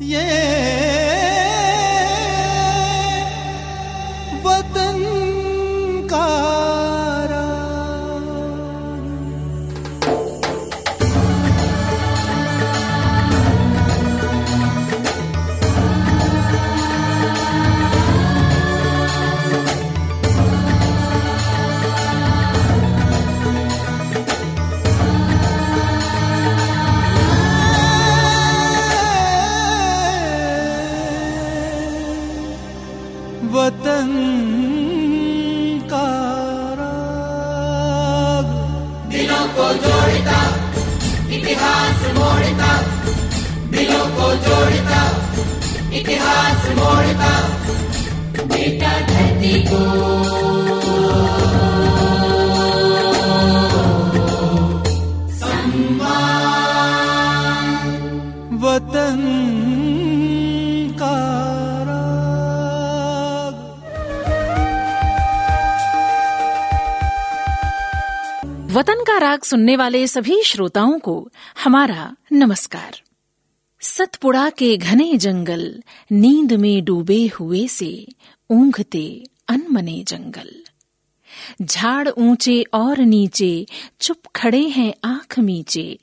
वतन सुनने वाले सभी श्रोताओं को हमारा नमस्कार। सतपुड़ा के घने जंगल, नींद में डूबे हुए से ऊंघते अनमने जंगल। झाड़ ऊँचे और नीचे, चुप खड़े हैं आँख मीचे।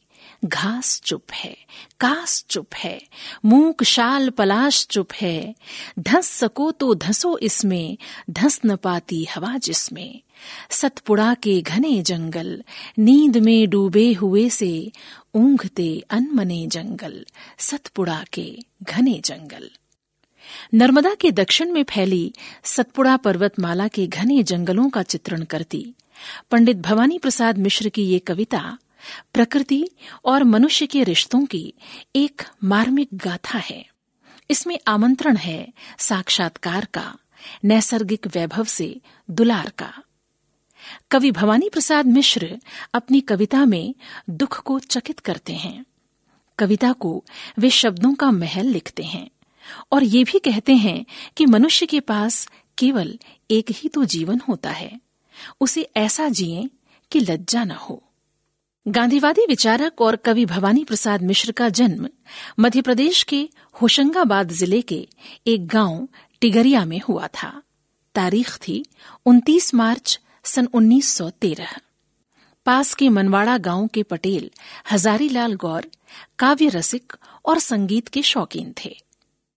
घास चुप है, कास चुप है, मूक शाल पलाश चुप है। धस सको तो धसो इसमें, धस न पाती हवा जिसमें। सतपुड़ा के घने जंगल, नींद में डूबे हुए से ऊंघते अनमने जंगल, सतपुड़ा के घने जंगल। नर्मदा के दक्षिण में फैली सतपुड़ा पर्वतमाला के घने जंगलों का चित्रण करती। पंडित भवानी प्रसाद मिश्र की ये कविता, प्रकृति और मनुष्य के रिश्तों की एक मार्मिक गाथा है। इसमें आमंत्रण है साक्षात्कार का, नैसर्गिक वैभव से दुलार का। कवि भवानी प्रसाद मिश्र अपनी कविता में दुख को चकित करते हैं। कविता को वे शब्दों का महल लिखते हैं और ये भी कहते हैं कि मनुष्य के पास केवल एक ही तो जीवन होता है। उसे ऐसा जिए कि लज्जा न हो। गांधीवादी विचारक और कवि भवानी प्रसाद मिश्र का जन्म मध्य प्रदेश के होशंगाबाद ज़िले के एक गाँव टिगरिया में हुआ था। तारीख थी 29 मार्च सन 1913 पास के मनवाड़ा गाँव के पटेल, हजारीलाल गौर, काव्य रसिक और संगीत के शौकीन थे।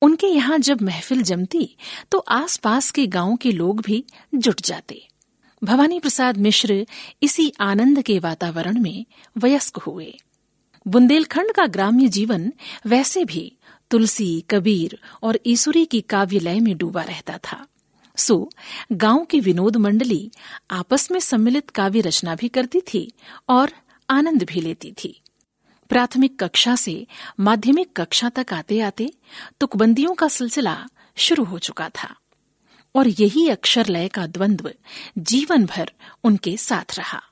उनके यहाँ जब महफिल जमती तो आसपास के गाँव के लोग भी जुट जाते। भवानी प्रसाद मिश्र इसी आनंद के वातावरण में वयस्क हुए। बुंदेलखंड का ग्राम्य जीवन वैसे भी तुलसी, कबीर और ईसुरी की काव्य लय में डूबा रहता था। सो, गाँव की विनोद मंडली आपस में सम्मिलित काव्य रचना भी करती थी और आनंद भी लेती थी प्राथमिक कक्षा से माध्यमिक कक्षा तक आते आते तुकबंदियों का सिलसिला शुरू हो चुका था और यही अक्षर लय का द्वंद्व जीवन भर उनके साथ रहा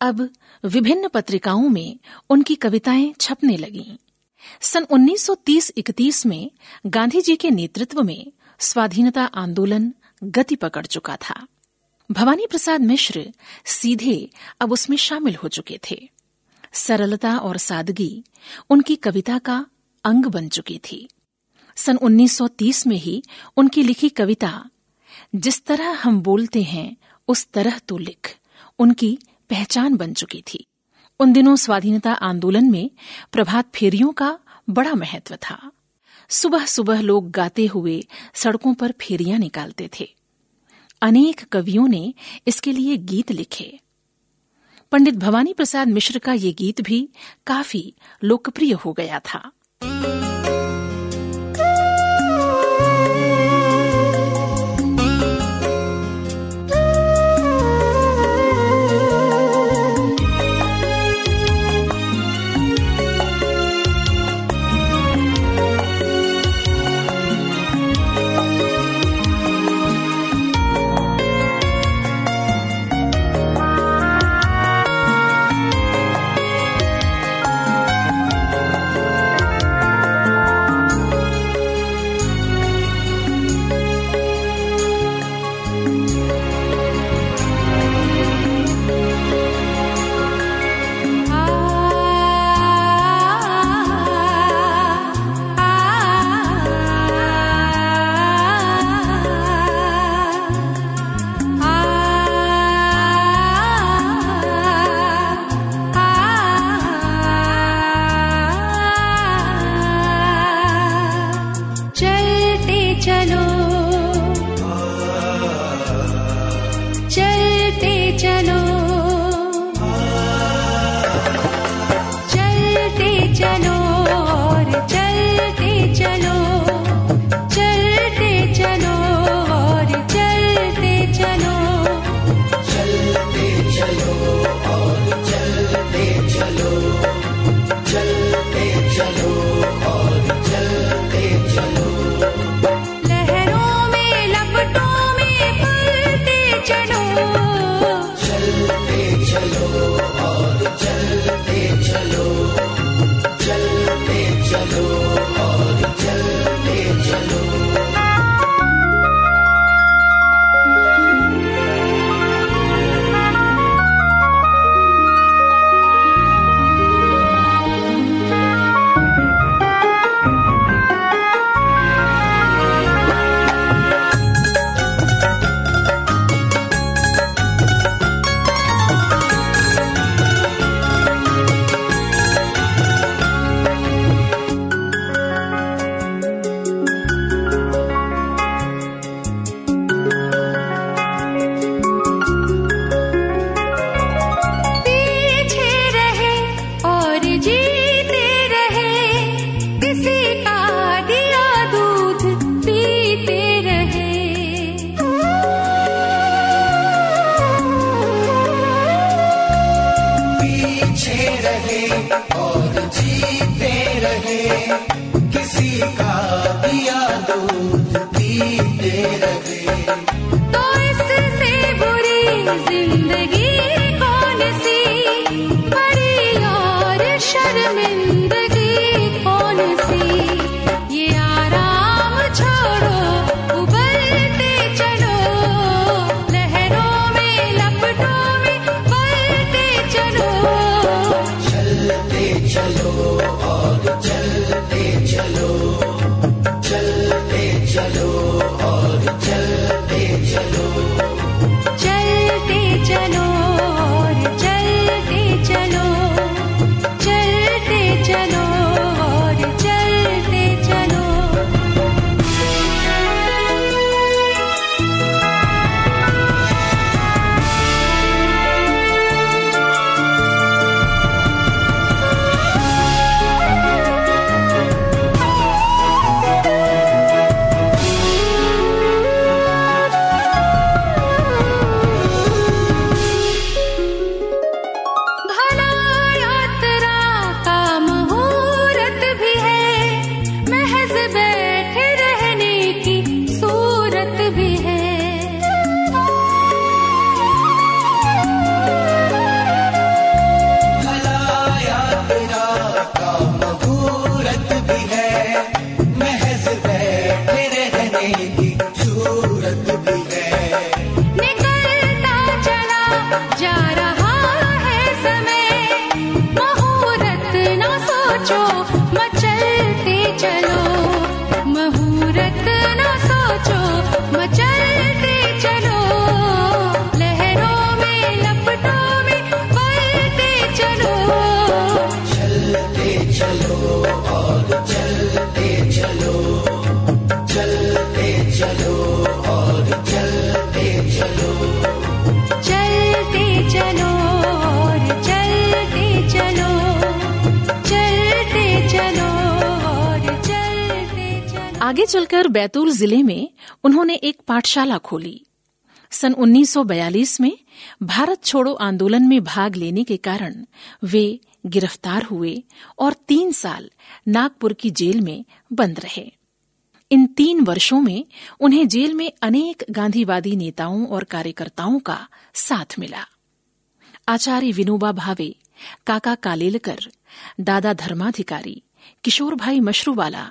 अब विभिन्न पत्रिकाओं में उनकी कविताएँ छपने लगीं। सन 1930-31 में गांधी जी के नेतृत्व में स्वाधीनता आंदोलन गति पकड़ चुका था। भवानी प्रसाद मिश्र सीधे अब उसमें शामिल हो चुके थे। सरलता और सादगी उनकी कविता का अंग बन चुकी थी। सन 1930 में ही उनकी लिखी कविता, जिस तरह हम बोलते हैं, उस तरह तो लिख, उनकी पहचान बन चुकी थी। उन दिनों स्वाधीनता आंदोलन में प्रभात फेरियों का बड़ा महत्व था। सुबह सुबह लोग गाते हुए सड़कों पर फेरियाँ निकालते थे। अनेक कवियों ने इसके लिए गीत लिखे। पंडित भवानी प्रसाद मिश्र का ये गीत भी काफ़ी लोकप्रिय हो गया था। रहे आगे चलकर बैतूल ज़िले में उन्होंने एक पाठशाला खोली। सन 1942 में भारत छोड़ो आंदोलन में भाग लेने के कारण वे गिरफ़्तार हुए और तीन साल नागपुर की जेल में बंद रहे। इन तीन वर्षों में उन्हें जेल में अनेक गांधीवादी नेताओं और कार्यकर्ताओं का साथ मिला। आचार्य विनोबा भावे, काका कालेलकर, दादा धर्माधिकारी किशोर भाई मशरूवाला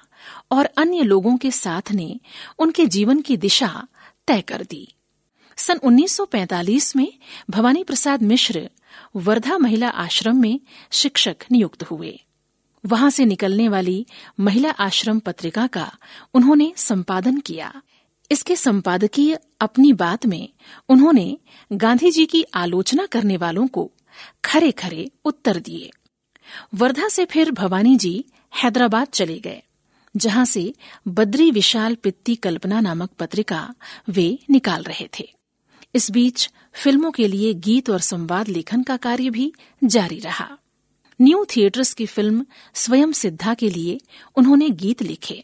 और अन्य लोगों के साथ ने उनके जीवन की दिशा तय कर दी। सन 1945 में भवानी प्रसाद मिश्र वर्धा महिला आश्रम में शिक्षक नियुक्त हुए। वहाँ से निकलने वाली महिला आश्रम पत्रिका का उन्होंने संपादन किया। इसके संपादकीय अपनी बात में उन्होंने गांधी जी की आलोचना करने वालों को खरे खरे उत्तर दिए। वर्धा से फिर भवानी जी हैदराबाद चले गए। जहाँ से बद्री विशाल पित्ती कल्पना नामक पत्रिका वे निकाल रहे थे। इस बीच फ़िल्मों के लिए गीत और संवाद लेखन का कार्य भी जारी रहा। न्यू थिएटर्स की फ़िल्म स्वयं सिद्धा के लिए उन्होंने गीत लिखे।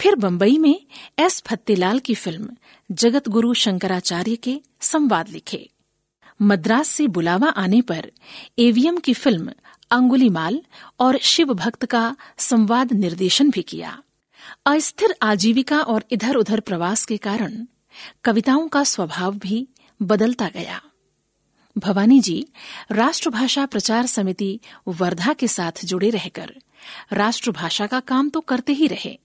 फिर बंबई में एस फत्तेलाल की फ़िल्म जगत गुरु शंकराचार्य के संवाद लिखे। मद्रास से बुलावा आने पर एवीएम की फ़िल्म अंगुलीमाल और शिव भक्त का संवाद निर्देशन भी किया। अस्थिर आजीविका और इधर उधर प्रवास के कारण कविताओं का स्वभाव भी बदलता गया। भवानी जी राष्ट्रभाषा प्रचार समिति वर्धा के साथ जुड़े रहकर राष्ट्रभाषा का काम तो करते ही रहे।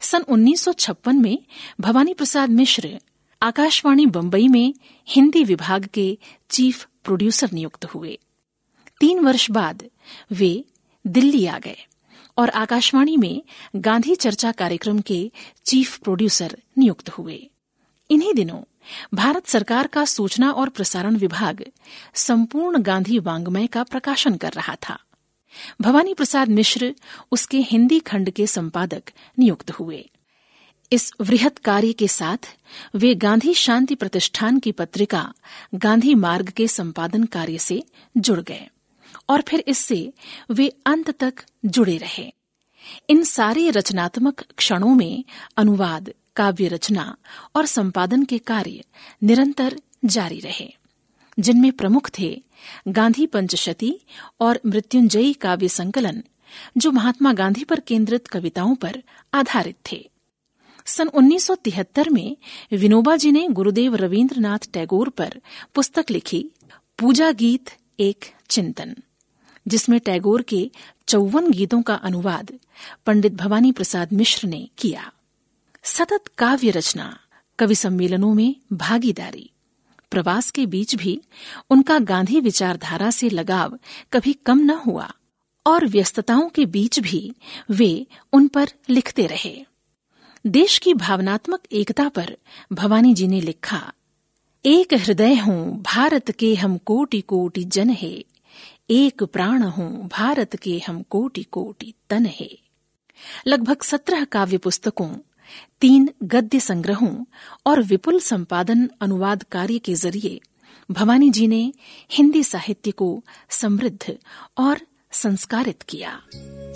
सन 1956 में भवानी प्रसाद मिश्र आकाशवाणी बंबई में हिंदी विभाग के चीफ प्रोड्यूसर नियुक्त हुए। तीन वर्ष बाद वे दिल्ली आ गए और आकाशवाणी में गांधी चर्चा कार्यक्रम के चीफ प्रोड्यूसर नियुक्त हुए। इन्हीं दिनों भारत सरकार का सूचना और प्रसारण विभाग संपूर्ण गांधी वांग्मय का प्रकाशन कर रहा था। भवानी प्रसाद मिश्र उसके हिंदी खंड के संपादक नियुक्त हुए। इस वृहत कार्य के साथ वे गांधी शांति प्रतिष्ठान की पत्रिका गांधी मार्ग के संपादन कार्य से जुड़ गए। और फिर इससे वे अंत तक जुड़े रहे। इन सारे रचनात्मक क्षणों में अनुवाद, काव्य रचना और संपादन के कार्य निरंतर जारी रहे, जिनमें प्रमुख थे गांधी पंचशती और मृत्युंजयी काव्य संकलन, जो महात्मा गांधी पर केंद्रित कविताओं पर आधारित थे। सन 1973 में विनोबा जी ने गुरुदेव रविंद्रनाथ टैगोर पर पुस्तक लिखी, पूजा गीत एक चिंतन। जिसमें टैगोर के चौवन गीतों का अनुवाद पंडित भवानी प्रसाद मिश्र ने किया। सतत काव्य रचना, कवि सम्मेलनों में भागीदारी। प्रवास के बीच भी उनका गांधी विचारधारा से लगाव कभी कम न हुआ और व्यस्तताओं के बीच भी वे उन पर लिखते रहे। देश की भावनात्मक एकता पर भवानी जी ने लिखा, एक हृदय हूँ, भारत के हम कोटि कोटि जन है। एक प्राण हूँ, भारत के हम कोटि कोटि तन है लगभग सत्रह काव्य पुस्तकों, तीन गद्य संग्रहों और विपुल संपादन अनुवाद कार्य के ज़रिए भवानी जी ने हिंदी साहित्य को समृद्ध और संस्कारित किया।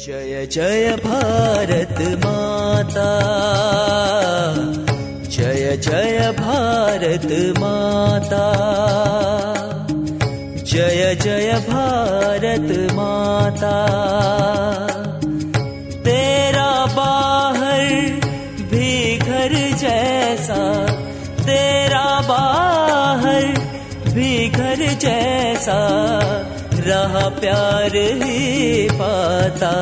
जय जय भारत माता, जय जय भारत माता। जय जय भारत माता। तेरा बाहर भी घर जैसा, तेरा बाहर भी घर जैसा, रहा प्यार ही पाता।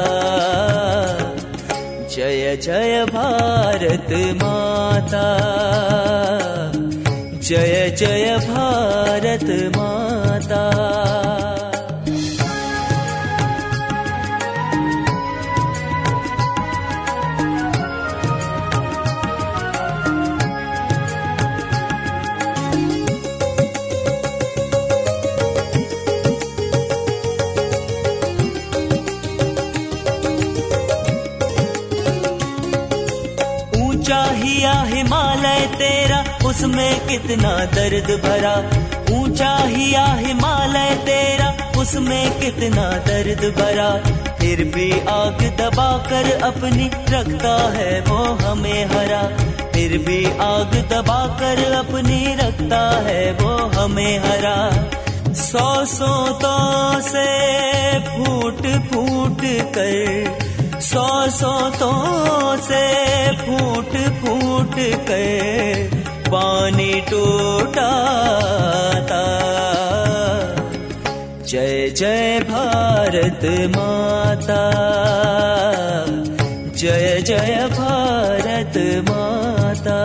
जय जय भारत माता। जय जय भारत माता उसमें कितना दर्द भरा, ऊँचा हिया हिमालय तेरा, उसमें कितना दर्द भरा। फिर भी आग दबा कर अपनी रखता है वो हमें हरा। फिर भी आग दबा कर अपनी रखता है वो हमें हरा। सौ सोतों से फूट फूट कर, सौ सोतों से फूट फूट कर पानी टूटा था। जय जय भारत माता। जय जय भारत माता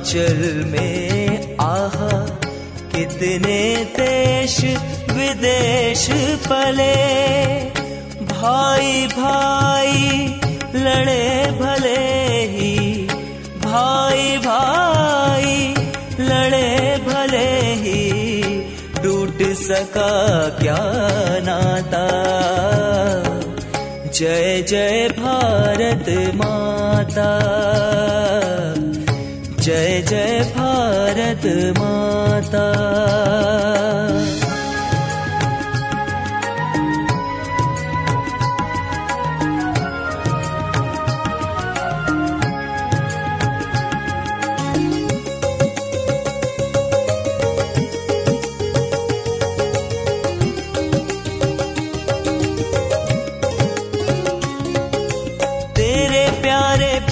आंचल में आहा, कितने देश विदेश पले। भाई भाई लड़े भले ही भाई भाई लड़े भले ही, टूट सका क्या नाता। जय जय भारत माता। जय जय भारत माता।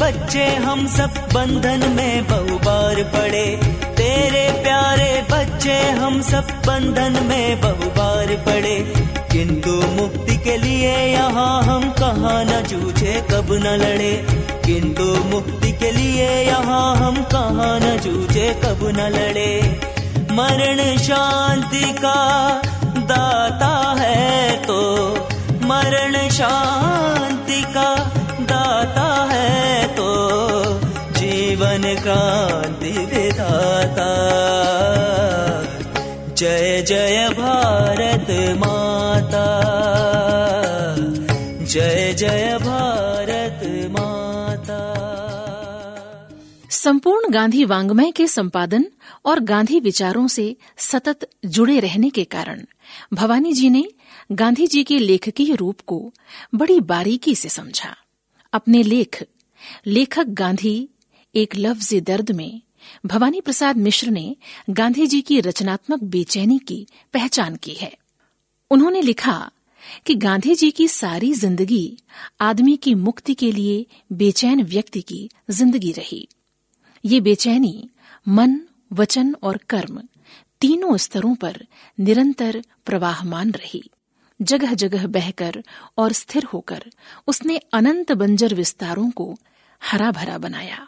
बच्चे हम सब बंधन में बहु बार पड़े। तेरे प्यारे बच्चे हम सब बंधन में बहु बार पड़े। किंतु मुक्ति के लिए यहाँ हम कहाँ न जूझे, कब न लड़े। किंतु मुक्ति के लिए यहाँ हम कहाँ न जूझे, कब न लड़े। मरण शांति का दाता है तो मरण शांति जीवन क्रांति विधाता जय जय भारत माता। जय जय भारत माता। संपूर्ण गांधी वांग्मय के संपादन और गांधी विचारों से सतत जुड़े रहने के कारण भवानी जी ने गांधी जी के लेखकीय रूप को बड़ी बारीकी से समझा। अपने लेख, लेखक गांधी एक लफ्ज दर्द में भवानी प्रसाद मिश्र ने गांधी जी की रचनात्मक बेचैनी की पहचान की है। उन्होंने लिखा कि गांधी जी की सारी ज़िंदगी आदमी की मुक्ति के लिए बेचैन व्यक्ति की ज़िंदगी रही। ये बेचैनी मन, वचन और कर्म तीनों स्तरों पर निरंतर प्रवाहमान रही। जगह जगह बहकर और स्थिर होकर उसने अनंत बंजर विस्तारों को हरा भरा बनाया।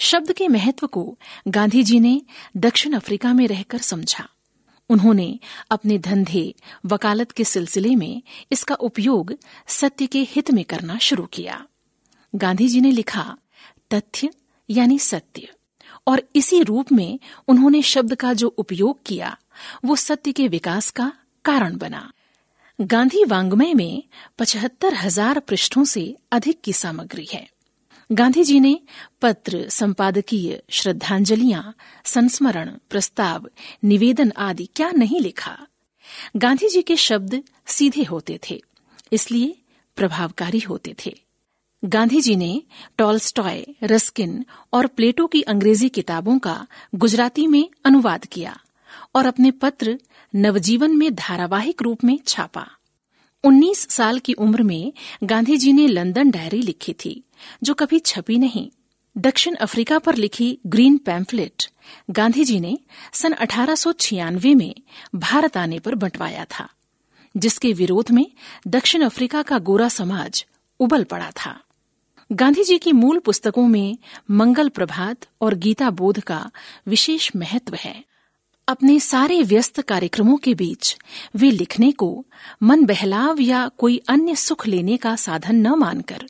शब्द के महत्व को गांधी जी ने दक्षिण अफ्रीका में रहकर समझा। उन्होंने अपने धंधे, वकालत के सिलसिले में इसका उपयोग सत्य के हित में करना शुरू किया। गांधी जी ने लिखा, तथ्य यानी सत्य। और इसी रूप में उन्होंने शब्द का जो उपयोग किया, वो सत्य के विकास का कारण बना। गांधी वांग्मय में पचहत्तर हज़ार पृष्ठों से अधिक की सामग्री है। गांधी जी ने पत्र संपादकीय श्रद्धांजलियाँ, संस्मरण, प्रस्ताव, निवेदन आदि क्या नहीं लिखा? गांधी जी के शब्द सीधे होते थे, इसलिए प्रभावकारी होते थे। गांधी जी ने टॉलस्टॉय, रस्किन और प्लेटो की अंग्रेज़ी किताबों का गुजराती में अनुवाद किया और अपने पत्र नवजीवन में धारावाहिक रूप में छापा। 19 साल की उम्र में गांधी जी ने लंदन डायरी लिखी थी। जो कभी छपी नहीं। दक्षिण अफ्रीका पर लिखी ग्रीन पैम्फलेट गांधी जी ने सन 1896 में भारत आने पर बंटवाया था, जिसके विरोध में दक्षिण अफ्रीका का गोरा समाज उबल पड़ा था। गांधी जी की मूल पुस्तकों में मंगल प्रभात और गीता बोध का विशेष महत्व है। अपने सारे व्यस्त कार्यक्रमों के बीच वे लिखने को मन बहलाव या कोई अन्य सुख लेने का साधन न मानकर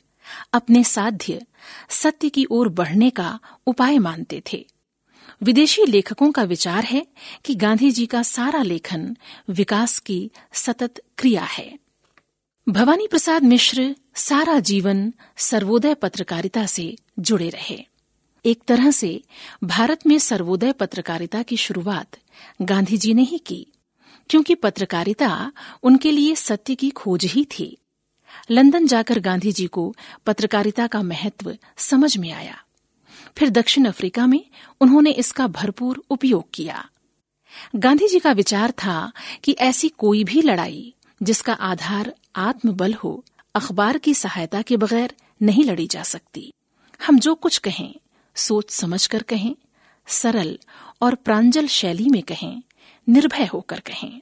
अपने साध्य सत्य की ओर बढ़ने का उपाय मानते थे। विदेशी लेखकों का विचार है कि गांधी जी का सारा लेखन विकास की सतत क्रिया है। भवानी प्रसाद मिश्र सारा जीवन सर्वोदय पत्रकारिता से जुड़े रहे। एक तरह से भारत में सर्वोदय पत्रकारिता की शुरुआत गांधी जी ने ही की, क्योंकि पत्रकारिता उनके लिए सत्य की खोज ही थी। लंदन जाकर गांधी जी को पत्रकारिता का महत्व समझ में आया। फिर दक्षिण अफ्रीका में उन्होंने इसका भरपूर उपयोग किया। गांधी जी का विचार था कि ऐसी कोई भी लड़ाई जिसका आधार आत्मबल हो, अखबार की सहायता के बगैर नहीं लड़ी जा सकती। हम जो कुछ कहें, सोच समझ कर कहें, सरल और प्रांजल शैली में कहें, निर्भय होकर कहें।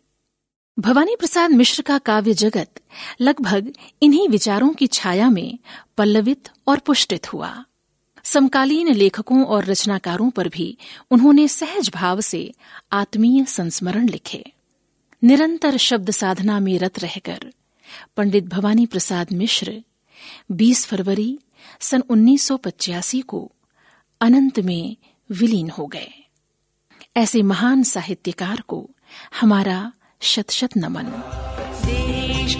भवानी प्रसाद मिश्र का काव्य जगत लगभग इन्हीं विचारों की छाया में पल्लवित और पुष्टित हुआ। समकालीन लेखकों और रचनाकारों पर भी उन्होंने सहज भाव से आत्मीय संस्मरण लिखे। निरंतर शब्द साधना में रत रहकर पंडित भवानी प्रसाद मिश्र 20 फरवरी सन 1985 को अनंत में विलीन हो गए। ऐसे महान साहित्यकार को हमारा शत शत नमन। देश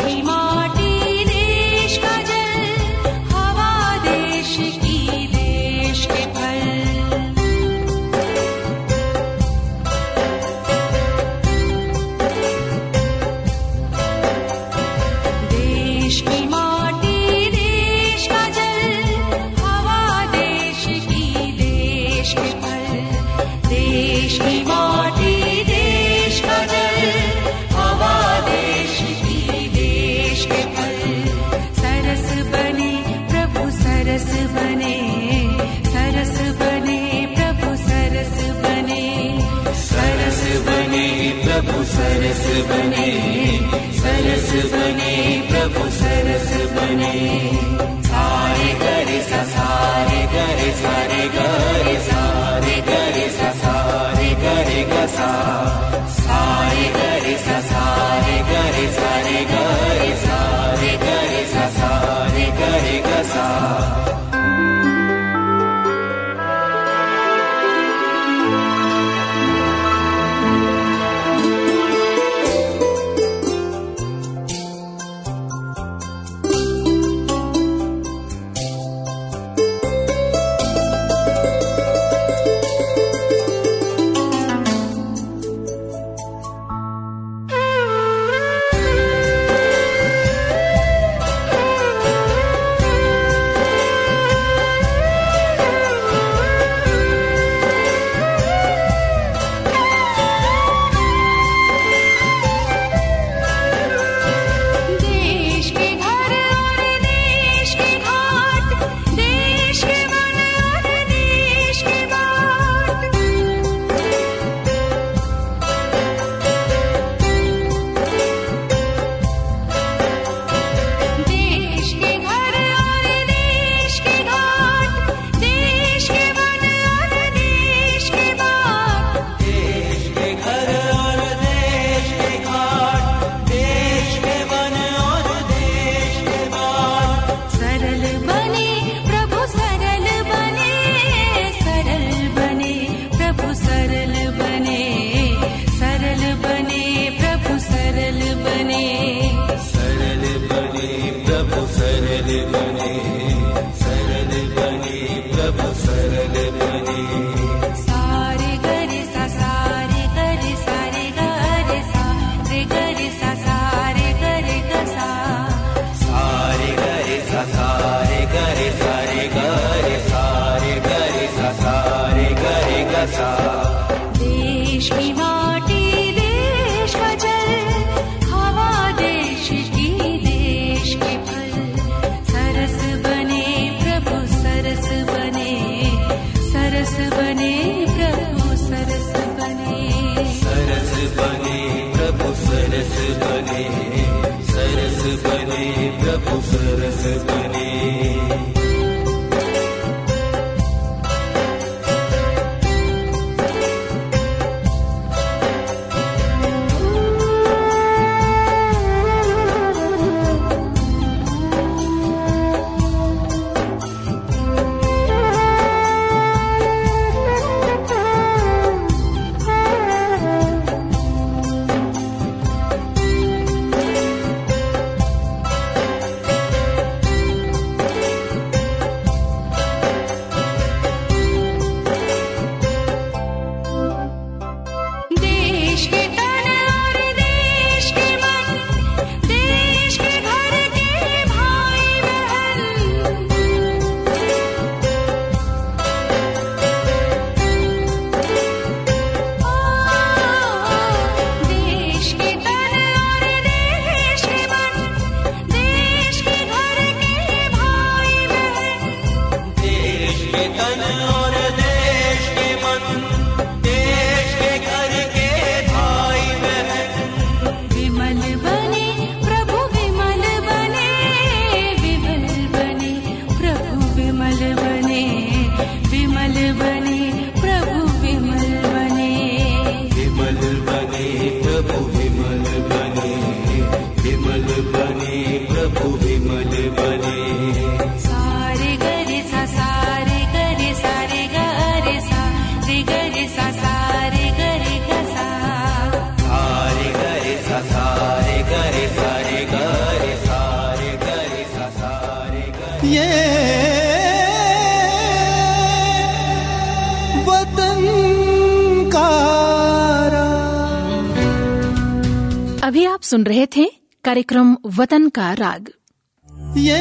बने सरस बने प्रभु सरस बने सुन रहे थे कार्यक्रम वतन का राग। ये